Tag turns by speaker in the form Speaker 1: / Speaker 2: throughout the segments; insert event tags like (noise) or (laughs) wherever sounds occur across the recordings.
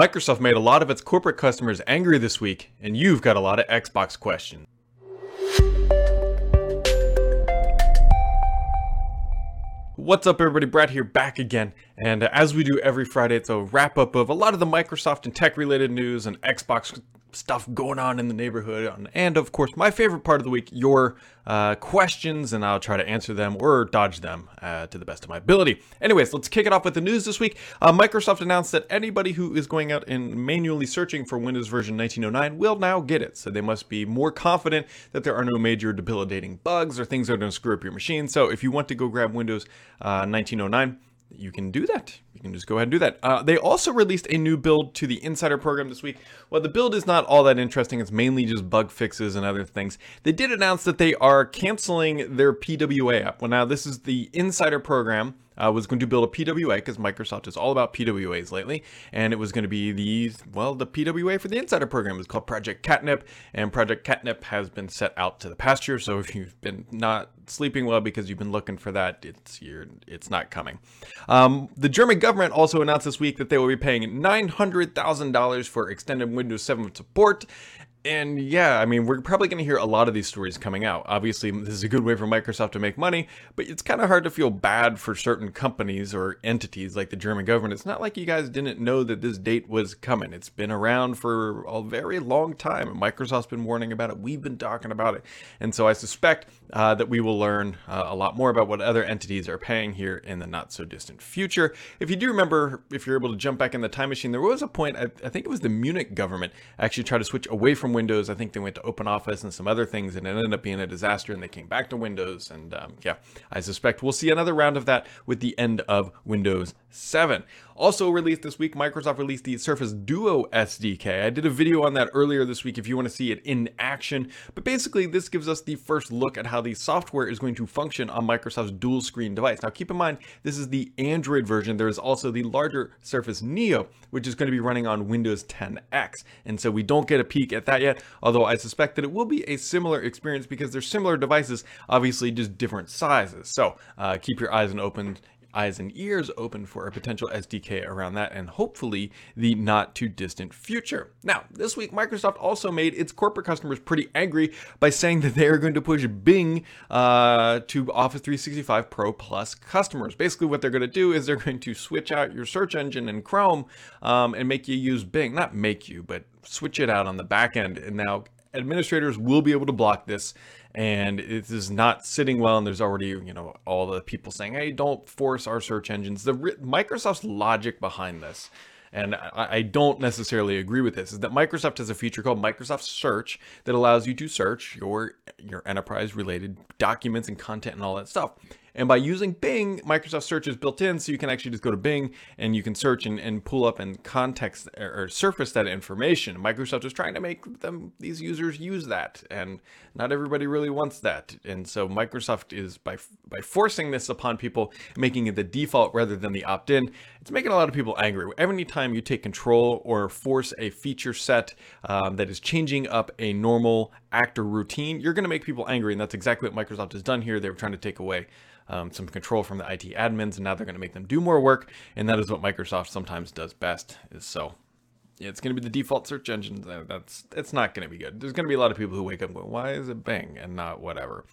Speaker 1: Microsoft made a lot of its corporate customers angry this week, and you've got a lot of Xbox questions. What's up, everybody? Brad here, back again. And as we do every Friday, it's a wrap up of a lot of the Microsoft and tech related news and Xbox stuff going on in the neighborhood. And of course, my favorite part of the week, your uh, questions, and I'll try to answer them or dodge them uh, to the best of my ability. Anyways, let's kick it off with the news this week. Uh, Microsoft announced that anybody who is going out and manually searching for Windows version 1909 will now get it. So they must be more confident that there are no major debilitating bugs or things that are going to screw up your machine. So if you want to go grab Windows 1909, uh, you can do that. You can just go ahead and do that. Uh, they also released a new build to the Insider program this week. Well, the build is not all that interesting. It's mainly just bug fixes and other things. They did announce that they are canceling their PWA app. Well, now this is the Insider program uh, was going to build a PWA because Microsoft is all about PWAs lately, and it was going to be the well the PWA for the Insider program is called Project Catnip, and Project Catnip has been set out to the pasture. So if you've been not sleeping well because you've been looking for that, it's you're, it's not coming. Um, the German government also announced this week that they will be paying nine hundred thousand dollars for extended Windows 7 support, and yeah, I mean, we're probably going to hear a lot of these stories coming out. Obviously, this is a good way for Microsoft to make money, but it's kind of hard to feel bad for certain companies or entities like the German government. It's not like you guys didn't know that this date was coming. It's been around for a very long time. Microsoft's been warning about it. We've been talking about it. And so I suspect uh, that we will learn uh, a lot more about what other entities are paying here in the not so distant future. If you do remember, if you're able to jump back in the time machine, there was a point, I, I think it was the Munich government actually tried to switch away from from Windows. I think they went to Open Office and some other things, and it ended up being a disaster. And they came back to Windows. And um, yeah, I suspect we'll see another round of that with the end of Windows 7. Also released this week, Microsoft released the Surface Duo SDK. I did a video on that earlier this week if you want to see it in action. But basically, this gives us the first look at how the software is going to function on Microsoft's dual screen device. Now, keep in mind, this is the Android version. There is also the larger Surface Neo, which is going to be running on Windows 10X. And so we don't get a peek at that yet, although I suspect that it will be a similar experience because they're similar devices, obviously just different sizes. So uh, keep your eyes and open eyes and ears open for a potential SDK around that and hopefully the not too distant future. Now, this week, Microsoft also made its corporate customers pretty angry by saying that they are going to push Bing uh, to Office 365 Pro Plus customers. Basically, what they're going to do is they're going to switch out your search engine in Chrome um, and make you use Bing. Not make you, but switch it out on the back end. And now administrators will be able to block this and it is not sitting well and there's already you know all the people saying hey don't force our search engines. The microsoft's logic behind this and I, I don't necessarily agree with this is that microsoft has a feature called microsoft search that allows you to search your your enterprise related documents and content and all that stuff and by using Bing, Microsoft Search is built in, so you can actually just go to Bing and you can search and, and pull up and context or surface that information. Microsoft is trying to make them these users use that, and not everybody really wants that. And so Microsoft is by by forcing this upon people, making it the default rather than the opt-in. It's making a lot of people angry. Every time you take control or force a feature set um, that is changing up a normal actor routine, you're going to make people angry, and that's exactly what Microsoft has done here. They were trying to take away um, some control from the IT admins, and now they're going to make them do more work. And that is what Microsoft sometimes does best. Is so it's going to be the default search engine. That's it's not going to be good. There's going to be a lot of people who wake up going, "Why is it Bing and not whatever?"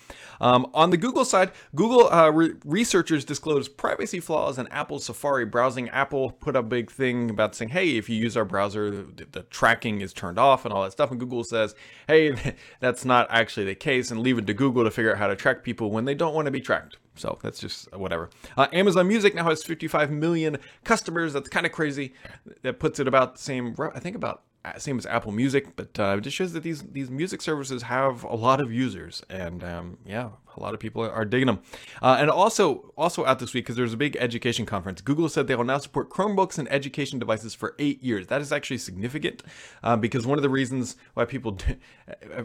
Speaker 1: Um, on the Google side, Google uh, re- researchers disclosed privacy flaws in Apple's Safari browsing. Apple put a big thing about saying, "Hey, if you use our browser, the, the tracking is turned off and all that stuff." And Google says, "Hey, (laughs) that's not actually the case," and leave it to Google to figure out how to track people when they don't want to be tracked. So that's just whatever. Uh, Amazon Music now has 55 million customers. That's kind of crazy. That puts it about the same, I think about uh, same as Apple Music, but uh, it just shows that these these music services have a lot of users, and um, yeah, a lot of people are digging them. Uh, and also also out this week because there's a big education conference. Google said they will now support Chromebooks and education devices for eight years. That is actually significant uh, because one of the reasons why people do, (laughs) uh,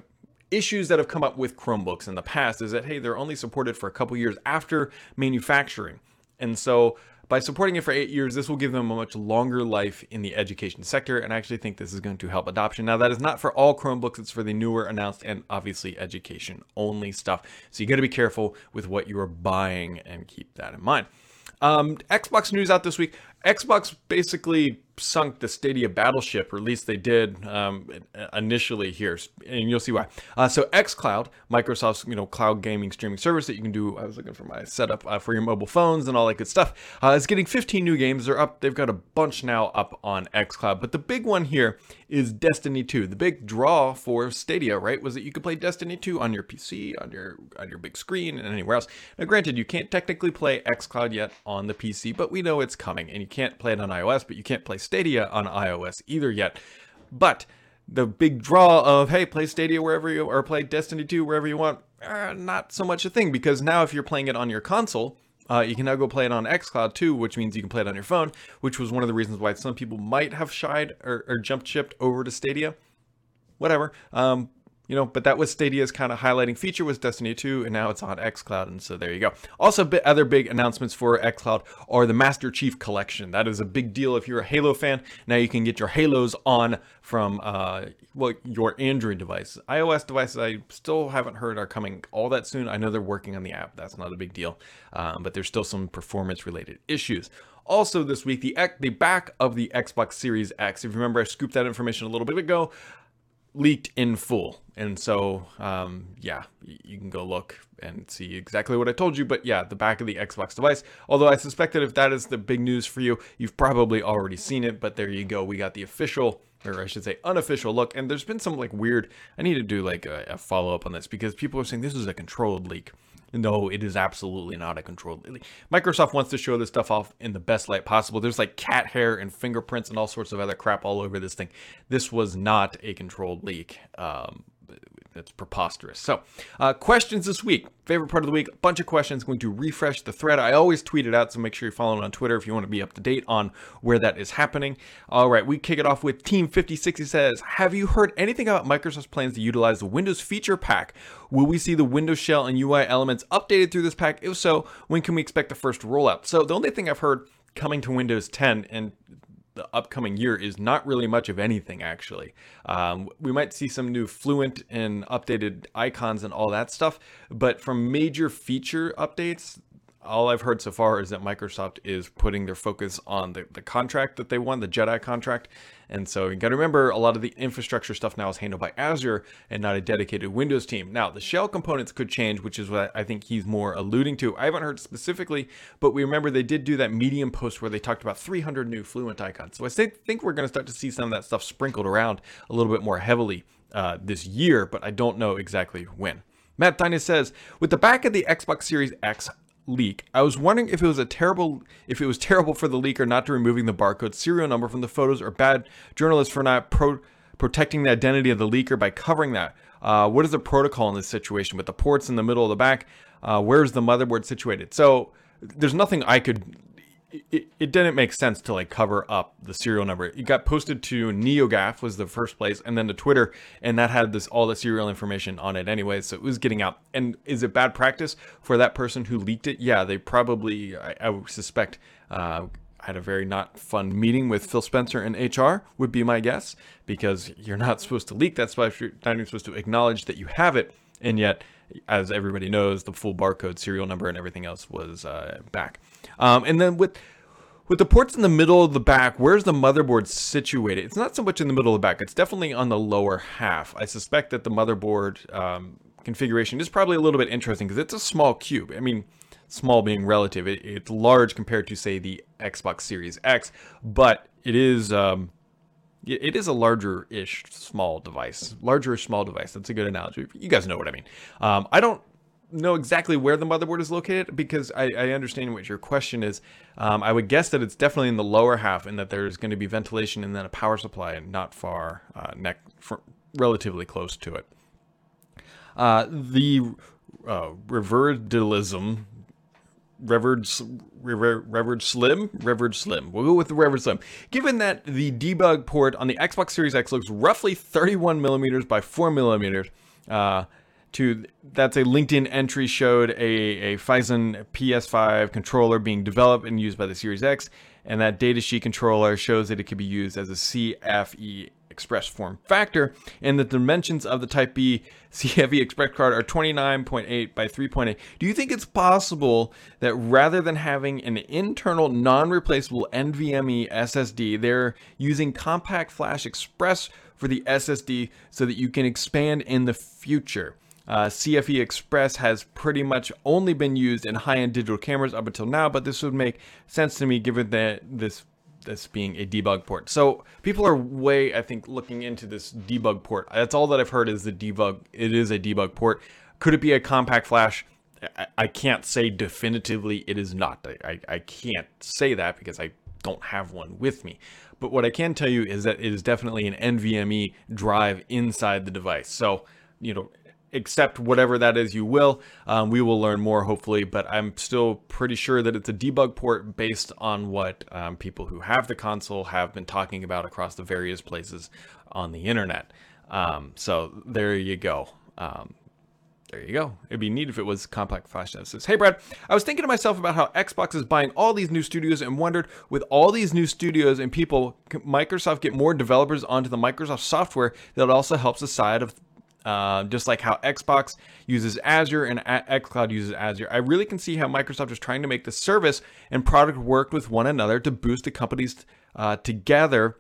Speaker 1: issues that have come up with Chromebooks in the past is that, hey, they're only supported for a couple years after manufacturing. And so by supporting it for eight years, this will give them a much longer life in the education sector. And I actually think this is going to help adoption. Now, that is not for all Chromebooks, it's for the newer announced and obviously education only stuff. So you got to be careful with what you are buying and keep that in mind. Um, Xbox news out this week. Xbox basically sunk the Stadia battleship, or at least they did um, initially here, and you'll see why. Uh, so XCloud, Microsoft's you know cloud gaming streaming service that you can do. I was looking for my setup uh, for your mobile phones and all that good stuff. Uh, is getting 15 new games. They're up. They've got a bunch now up on XCloud. But the big one here is Destiny 2. The big draw for Stadia, right, was that you could play Destiny 2 on your PC, on your on your big screen, and anywhere else. Now, granted, you can't technically play XCloud yet on the PC, but we know it's coming, and you can't play it on iOS, but you can't play Stadia on iOS either yet. But the big draw of hey, play Stadia wherever you or play Destiny 2 wherever you want, uh, not so much a thing because now if you're playing it on your console, uh, you can now go play it on xCloud too, which means you can play it on your phone, which was one of the reasons why some people might have shied or, or jumped shipped over to Stadia. Whatever. Um, you know, but that was Stadia's kind of highlighting feature was Destiny 2, and now it's on xCloud, and so there you go. Also, other big announcements for xCloud are the Master Chief Collection. That is a big deal if you're a Halo fan. Now you can get your Halos on from uh, well your Android device. iOS devices I still haven't heard are coming all that soon. I know they're working on the app. That's not a big deal, um, but there's still some performance related issues. Also, this week, the the back of the Xbox Series X. If you remember, I scooped that information a little bit ago leaked in full. And so, um, yeah, you can go look and see exactly what I told you. But yeah, the back of the Xbox device. Although I suspect that if that is the big news for you, you've probably already seen it. But there you go. We got the official, or I should say, unofficial look. And there's been some like weird. I need to do like a, a follow up on this because people are saying this is a controlled leak. No, it is absolutely not a controlled leak. Microsoft wants to show this stuff off in the best light possible. There's like cat hair and fingerprints and all sorts of other crap all over this thing. This was not a controlled leak. Um, that's preposterous. So, uh, questions this week. Favorite part of the week, a bunch of questions. Going to refresh the thread. I always tweet it out, so make sure you're following on Twitter if you want to be up to date on where that is happening. All right, we kick it off with Team 5060 says, Have you heard anything about Microsoft's plans to utilize the Windows feature pack? Will we see the Windows shell and UI elements updated through this pack? If so, when can we expect the first rollout? So, the only thing I've heard coming to Windows 10, and the upcoming year is not really much of anything, actually. Um, we might see some new Fluent and updated icons and all that stuff, but from major feature updates, all I've heard so far is that Microsoft is putting their focus on the, the contract that they won, the Jedi contract. And so you got to remember a lot of the infrastructure stuff now is handled by Azure and not a dedicated Windows team. Now, the shell components could change, which is what I think he's more alluding to. I haven't heard specifically, but we remember they did do that Medium post where they talked about 300 new Fluent icons. So I think we're going to start to see some of that stuff sprinkled around a little bit more heavily uh, this year, but I don't know exactly when. Matt Dynas says, with the back of the Xbox Series X, leak. I was wondering if it was a terrible if it was terrible for the leaker not to removing the barcode serial number from the photos or bad journalists for not pro- protecting the identity of the leaker by covering that. Uh, what is the protocol in this situation with the ports in the middle of the back? Uh, where's the motherboard situated? So there's nothing I could it, it didn't make sense to like cover up the serial number. It got posted to NeoGAF was the first place, and then to Twitter, and that had this all the serial information on it anyway, so it was getting out. And is it bad practice for that person who leaked it? Yeah, they probably, I, I would suspect, uh, had a very not fun meeting with Phil Spencer and HR, would be my guess, because you're not supposed to leak that stuff. You're not even supposed to acknowledge that you have it, and yet, as everybody knows, the full barcode, serial number, and everything else was uh, back. Um, and then with with the ports in the middle of the back, where's the motherboard situated? It's not so much in the middle of the back. It's definitely on the lower half. I suspect that the motherboard um, configuration is probably a little bit interesting because it's a small cube. I mean, small being relative. It, it's large compared to, say, the Xbox Series X, but it is um, it is a larger-ish small device. Larger ish small device. That's a good analogy. You guys know what I mean. Um, I don't know exactly where the motherboard is located because I, I understand what your question is. Um, I would guess that it's definitely in the lower half and that there's going to be ventilation and then a power supply and not far, uh, neck, relatively close to it. Uh, the uh, revered, rever, revered slim, revered slim. We'll go with the revered slim. Given that the debug port on the Xbox Series X looks roughly 31 millimeters by 4 millimeters, uh, to that's a LinkedIn entry showed a, a Phison PS5 controller being developed and used by the Series X, and that datasheet controller shows that it could be used as a CFE Express form factor, and the dimensions of the Type B CFE Express card are 29.8 by 3.8. Do you think it's possible that rather than having an internal non-replaceable NVMe SSD, they're using Compact Flash Express for the SSD so that you can expand in the future? Uh, CFE Express has pretty much only been used in high-end digital cameras up until now, but this would make sense to me given that this this being a debug port. So people are way, I think, looking into this debug port. That's all that I've heard is the debug. It is a debug port. Could it be a compact flash? I, I can't say definitively it is not. I, I can't say that because I don't have one with me. But what I can tell you is that it is definitely an NVMe drive inside the device. So, you know, accept whatever that is you will. Um, we will learn more hopefully, but I'm still pretty sure that it's a debug port based on what um, people who have the console have been talking about across the various places on the internet. Um, so there you go. Um, there you go. It'd be neat if it was compact flash Says, Hey Brad, I was thinking to myself about how Xbox is buying all these new studios and wondered with all these new studios and people, Microsoft get more developers onto the Microsoft software that also helps the side of uh, just like how Xbox uses Azure and xCloud uses Azure. I really can see how Microsoft is trying to make the service and product work with one another to boost the companies uh, together,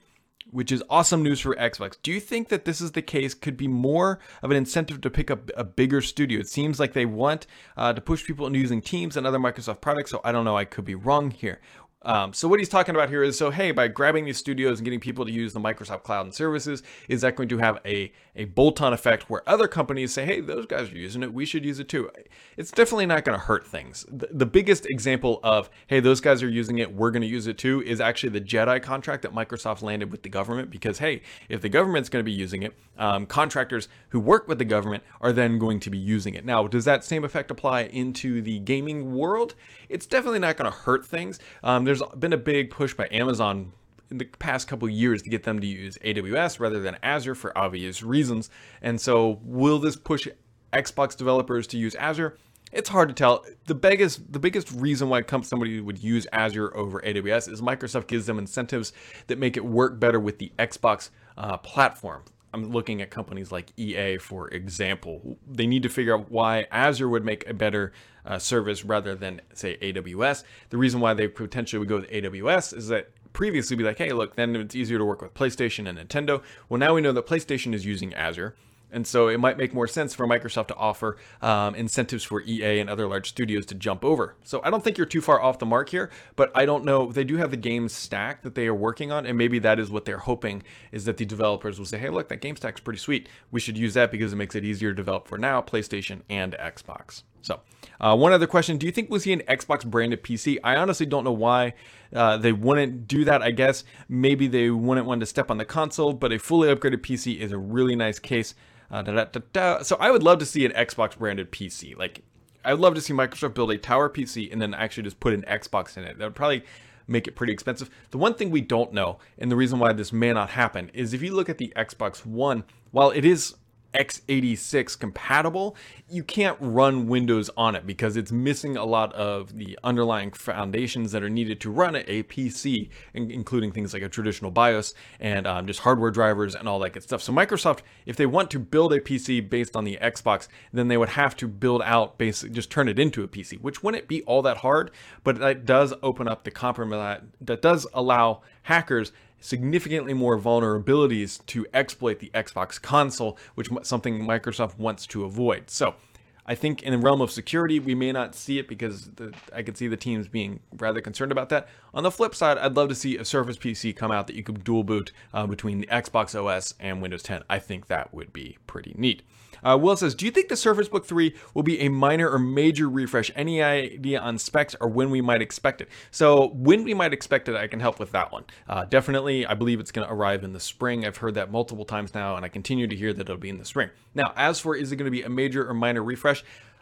Speaker 1: which is awesome news for Xbox. Do you think that this is the case? Could be more of an incentive to pick up a bigger studio. It seems like they want uh, to push people into using Teams and other Microsoft products. So I don't know. I could be wrong here. Um, so what he's talking about here is so hey, by grabbing these studios and getting people to use the Microsoft Cloud and services, is that going to have a a bolt-on effect where other companies say, hey, those guys are using it, we should use it too? It's definitely not going to hurt things. The, the, biggest example of hey, those guys are using it, we're going to use it too, is actually the Jedi contract that Microsoft landed with the government because hey, if the government's going to be using it, um, contractors who work with the government are then going to be using it. Now, does that same effect apply into the gaming world? It's definitely not going to hurt things. Um, there's been a big push by Amazon in the past couple years to get them to use AWS rather than Azure for obvious reasons. And so, will this push Xbox developers to use Azure? It's hard to tell. The biggest the biggest reason why somebody would use Azure over AWS is Microsoft gives them incentives that make it work better with the Xbox uh, platform. I'm looking at companies like EA, for example. They need to figure out why Azure would make a better uh, service rather than, say, AWS. The reason why they potentially would go with AWS is that previously be like, hey, look, then it's easier to work with PlayStation and Nintendo. Well, now we know that PlayStation is using Azure. And so it might make more sense for Microsoft to offer um, incentives for EA and other large studios to jump over. So I don't think you're too far off the mark here, but I don't know. They do have the game stack that they are working on, and maybe that is what they're hoping is that the developers will say, hey, look, that game stack's pretty sweet. We should use that because it makes it easier to develop for now, PlayStation and Xbox. So, uh, one other question: Do you think we'll see an Xbox branded PC? I honestly don't know why uh, they wouldn't do that. I guess maybe they wouldn't want to step on the console, but a fully upgraded PC is a really nice case. Uh, da, da, da, so I would love to see an Xbox branded PC. Like, I would love to see Microsoft build a tower PC and then actually just put an Xbox in it. That would probably make it pretty expensive. The one thing we don't know, and the reason why this may not happen, is if you look at the Xbox One, while it is x86 compatible, you can't run Windows on it because it's missing a lot of the underlying foundations that are needed to run a PC, including things like a traditional BIOS and um, just hardware drivers and all that good stuff. So Microsoft, if they want to build a PC based on the Xbox, then they would have to build out basically just turn it into a PC, which wouldn't be all that hard, but that does open up the compromise that does allow hackers significantly more vulnerabilities to exploit the Xbox console, which something Microsoft wants to avoid. So, I think in the realm of security, we may not see it because the, I could see the teams being rather concerned about that. On the flip side, I'd love to see a Surface PC come out that you could dual boot uh, between the Xbox OS and Windows 10. I think that would be pretty neat. Uh, Will says, Do you think the Surface Book 3 will be a minor or major refresh? Any idea on specs or when we might expect it? So, when we might expect it, I can help with that one. Uh, definitely, I believe it's going to arrive in the spring. I've heard that multiple times now, and I continue to hear that it'll be in the spring. Now, as for is it going to be a major or minor refresh?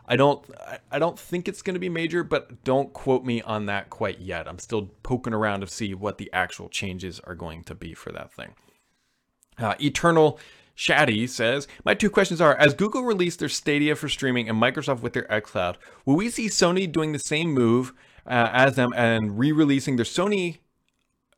Speaker 1: I don't I don't think it's going to be major, but don't quote me on that quite yet. I'm still poking around to see what the actual changes are going to be for that thing. Uh, Eternal Shaddy says, My two questions are As Google released their Stadia for streaming and Microsoft with their xCloud, will we see Sony doing the same move uh, as them and re releasing their Sony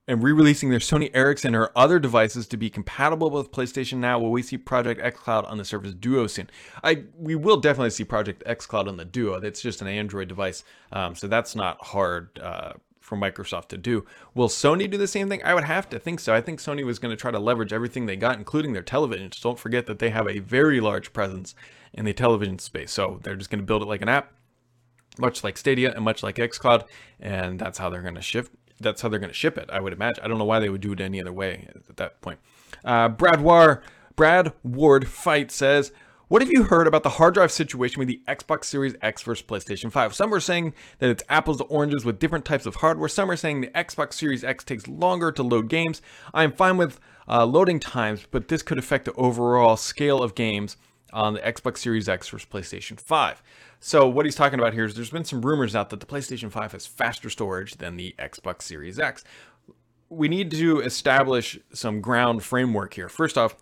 Speaker 1: and re-releasing their Sony Ericsson or other devices to be compatible with PlayStation Now. Will we see Project xCloud on the Surface Duo soon? I we will definitely see Project xCloud on the Duo. It's just an Android device, um, so that's not hard uh, for Microsoft to do. Will Sony do the same thing? I would have to think so. I think Sony was going to try to leverage everything they got, including their televisions. Don't forget that they have a very large presence in the television space, so they're just going to build it like an app much like Stadia and much like xCloud, and that's how they're going to shift that's how they're going to ship it. I would imagine. I don't know why they would do it any other way at that point. Uh, Brad War, Brad Ward Fight says. What have you heard about the hard drive situation with the Xbox Series X versus PlayStation 5? Some are saying that it's apples to oranges with different types of hardware. Some are saying the Xbox Series X takes longer to load games. I'm fine with uh, loading times, but this could affect the overall scale of games on the Xbox Series X versus PlayStation 5. So what he's talking about here is there's been some rumors out that the PlayStation 5 has faster storage than the Xbox Series X. We need to establish some ground framework here. First off,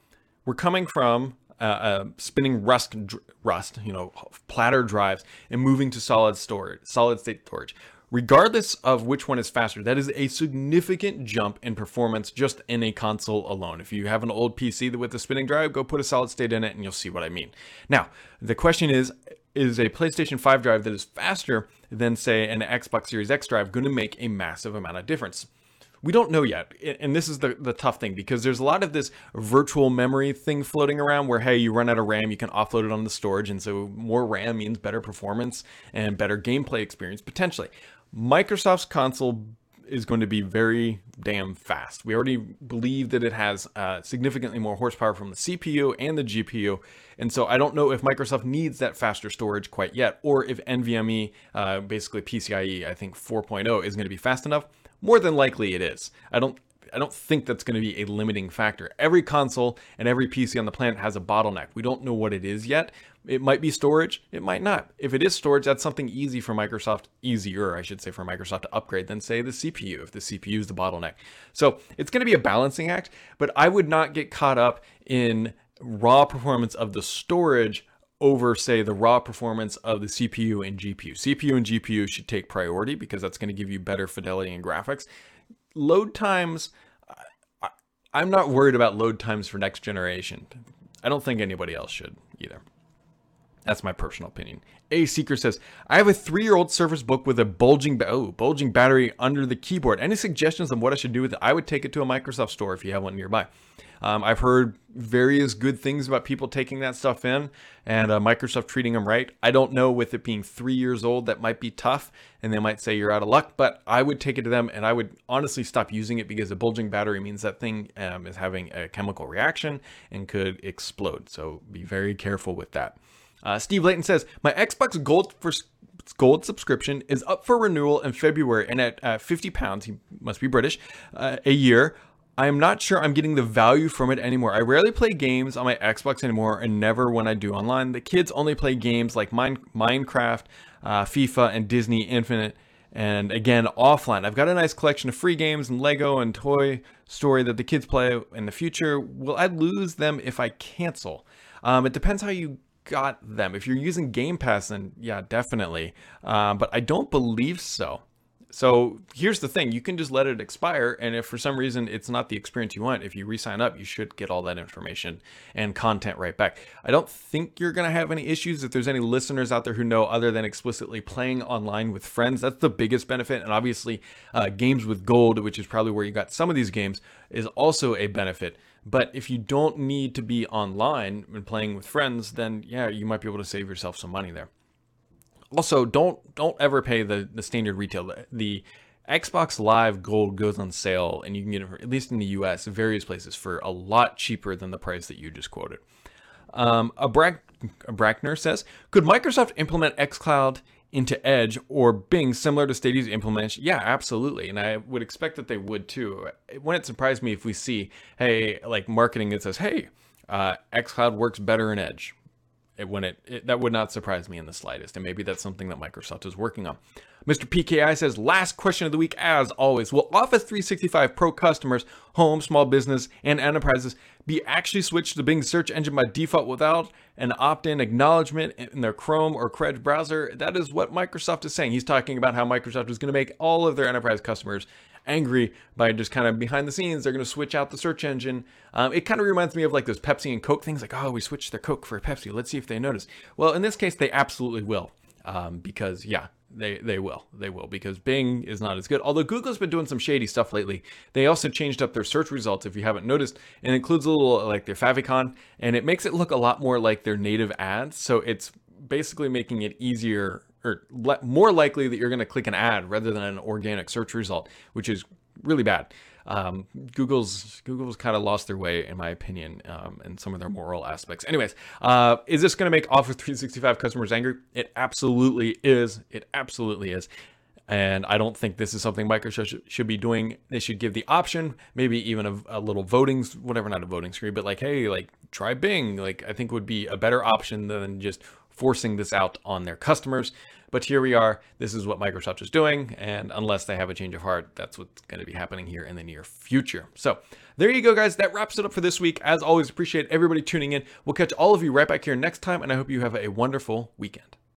Speaker 1: we're coming from uh, uh, spinning rust, rust, you know, platter drives and moving to solid storage, solid state storage regardless of which one is faster. That is a significant jump in performance just in a console alone. If you have an old PC with a spinning drive, go put a solid state in it and you'll see what I mean. Now, the question is, is a PlayStation 5 drive that is faster than, say, an Xbox Series X drive going to make a massive amount of difference? we don't know yet. And this is the, the tough thing because there's a lot of this virtual memory thing floating around where, hey, you run out of RAM, you can offload it on the storage. And so more RAM means better performance and better gameplay experience potentially. Microsoft's console is going to be very damn fast. We already believe that it has uh, significantly more horsepower from the CPU and the GPU. And so I don't know if Microsoft needs that faster storage quite yet, or if NVMe, uh, basically PCIe, I think 4.0 is going to be fast enough. More than likely it is. I don't I don't think that's going to be a limiting factor. Every console and every PC on the planet has a bottleneck. We don't know what it is yet. It might be storage, it might not. If it is storage, that's something easy for Microsoft, easier, I should say, for Microsoft to upgrade than, say, the CPU, if the CPU is the bottleneck. So it's going to be a balancing act, but I would not get caught up in raw performance of the storage over, say, the raw performance of the CPU and GPU. CPU and GPU should take priority because that's going to give you better fidelity and graphics. Load times, I'm not worried about load times for next generation. I don't think anybody else should either. That's my personal opinion. A Seeker says, I have a three-year-old Surface Book with a bulging, ba- oh, bulging battery under the keyboard. Any suggestions on what I should do with it? I would take it to a Microsoft store if you have one nearby. Um, I've heard various good things about people taking that stuff in and uh, Microsoft treating them right. I don't know with it being three years old, that might be tough and they might say you're out of luck, but I would take it to them and I would honestly stop using it because a bulging battery means that thing um, is having a chemical reaction and could explode. So be very careful with that. Uh, Steve Layton says, My Xbox Gold for gold subscription is up for renewal in February and at uh, 50 pounds, he must be British, uh, a year. I am not sure I'm getting the value from it anymore. I rarely play games on my Xbox anymore and never when I do online. The kids only play games like Mine- Minecraft, uh, FIFA, and Disney Infinity. And again, offline. I've got a nice collection of free games and Lego and Toy Story that the kids play in the future. Will I lose them if I cancel? Um, it depends how you got them. If you're using Game Pass, then yeah, definitely. Uh, but I don't believe so. So here's the thing you can just let it expire. And if for some reason it's not the experience you want, if you re sign up, you should get all that information and content right back. I don't think you're going to have any issues. If there's any listeners out there who know other than explicitly playing online with friends, that's the biggest benefit. And obviously, uh, games with gold, which is probably where you got some of these games, is also a benefit. But if you don't need to be online and playing with friends, then yeah, you might be able to save yourself some money there. Also, don't don't ever pay the the standard retail. The Xbox Live Gold goes on sale, and you can get it for, at least in the U.S. various places for a lot cheaper than the price that you just quoted. Um, a, Bra- a Brackner says, could Microsoft implement xCloud into Edge or Bing similar to Stadia's implementation? Yeah, absolutely, and I would expect that they would too. It wouldn't surprise me if we see, hey, like marketing that says, hey, uh, xCloud works better in Edge it, it, that would not surprise me in the slightest and maybe that's something that microsoft is working on. Mr pki says last question of the week as always will office 365 pro customers home small business and enterprises be actually switched to bing search engine by default without an opt-in acknowledgement in their chrome or Edge browser? That is what microsoft is saying. He's talking about how microsoft is going to make all of their enterprise customers angry by just kind of behind the scenes, they're going to switch out the search engine. Um, it kind of reminds me of like those Pepsi and Coke things, like, oh, we switched their Coke for a Pepsi. Let's see if they notice. Well, in this case, they absolutely will. Um, because yeah, they they will they will because Bing is not as good. Although Google's been doing some shady stuff lately. They also changed up their search results if you haven't noticed, and includes a little like their favicon, and it makes it look a lot more like their native ads. So it's basically making it easier or le- more likely that you're going to click an ad rather than an organic search result, which is really bad. Um, Google's Google's kind of lost their way, in my opinion, um, in some of their moral aspects. Anyways, uh, is this going to make Office 365 customers angry? It absolutely is. It absolutely is. And I don't think this is something Microsoft should be doing. They should give the option, maybe even a, a little voting, whatever, not a voting screen, but like, hey, like try Bing. Like, I think would be a better option than just forcing this out on their customers. But here we are. This is what Microsoft is doing. And unless they have a change of heart, that's what's going to be happening here in the near future. So there you go, guys. That wraps it up for this week. As always, appreciate everybody tuning in. We'll catch all of you right back here next time. And I hope you have a wonderful weekend.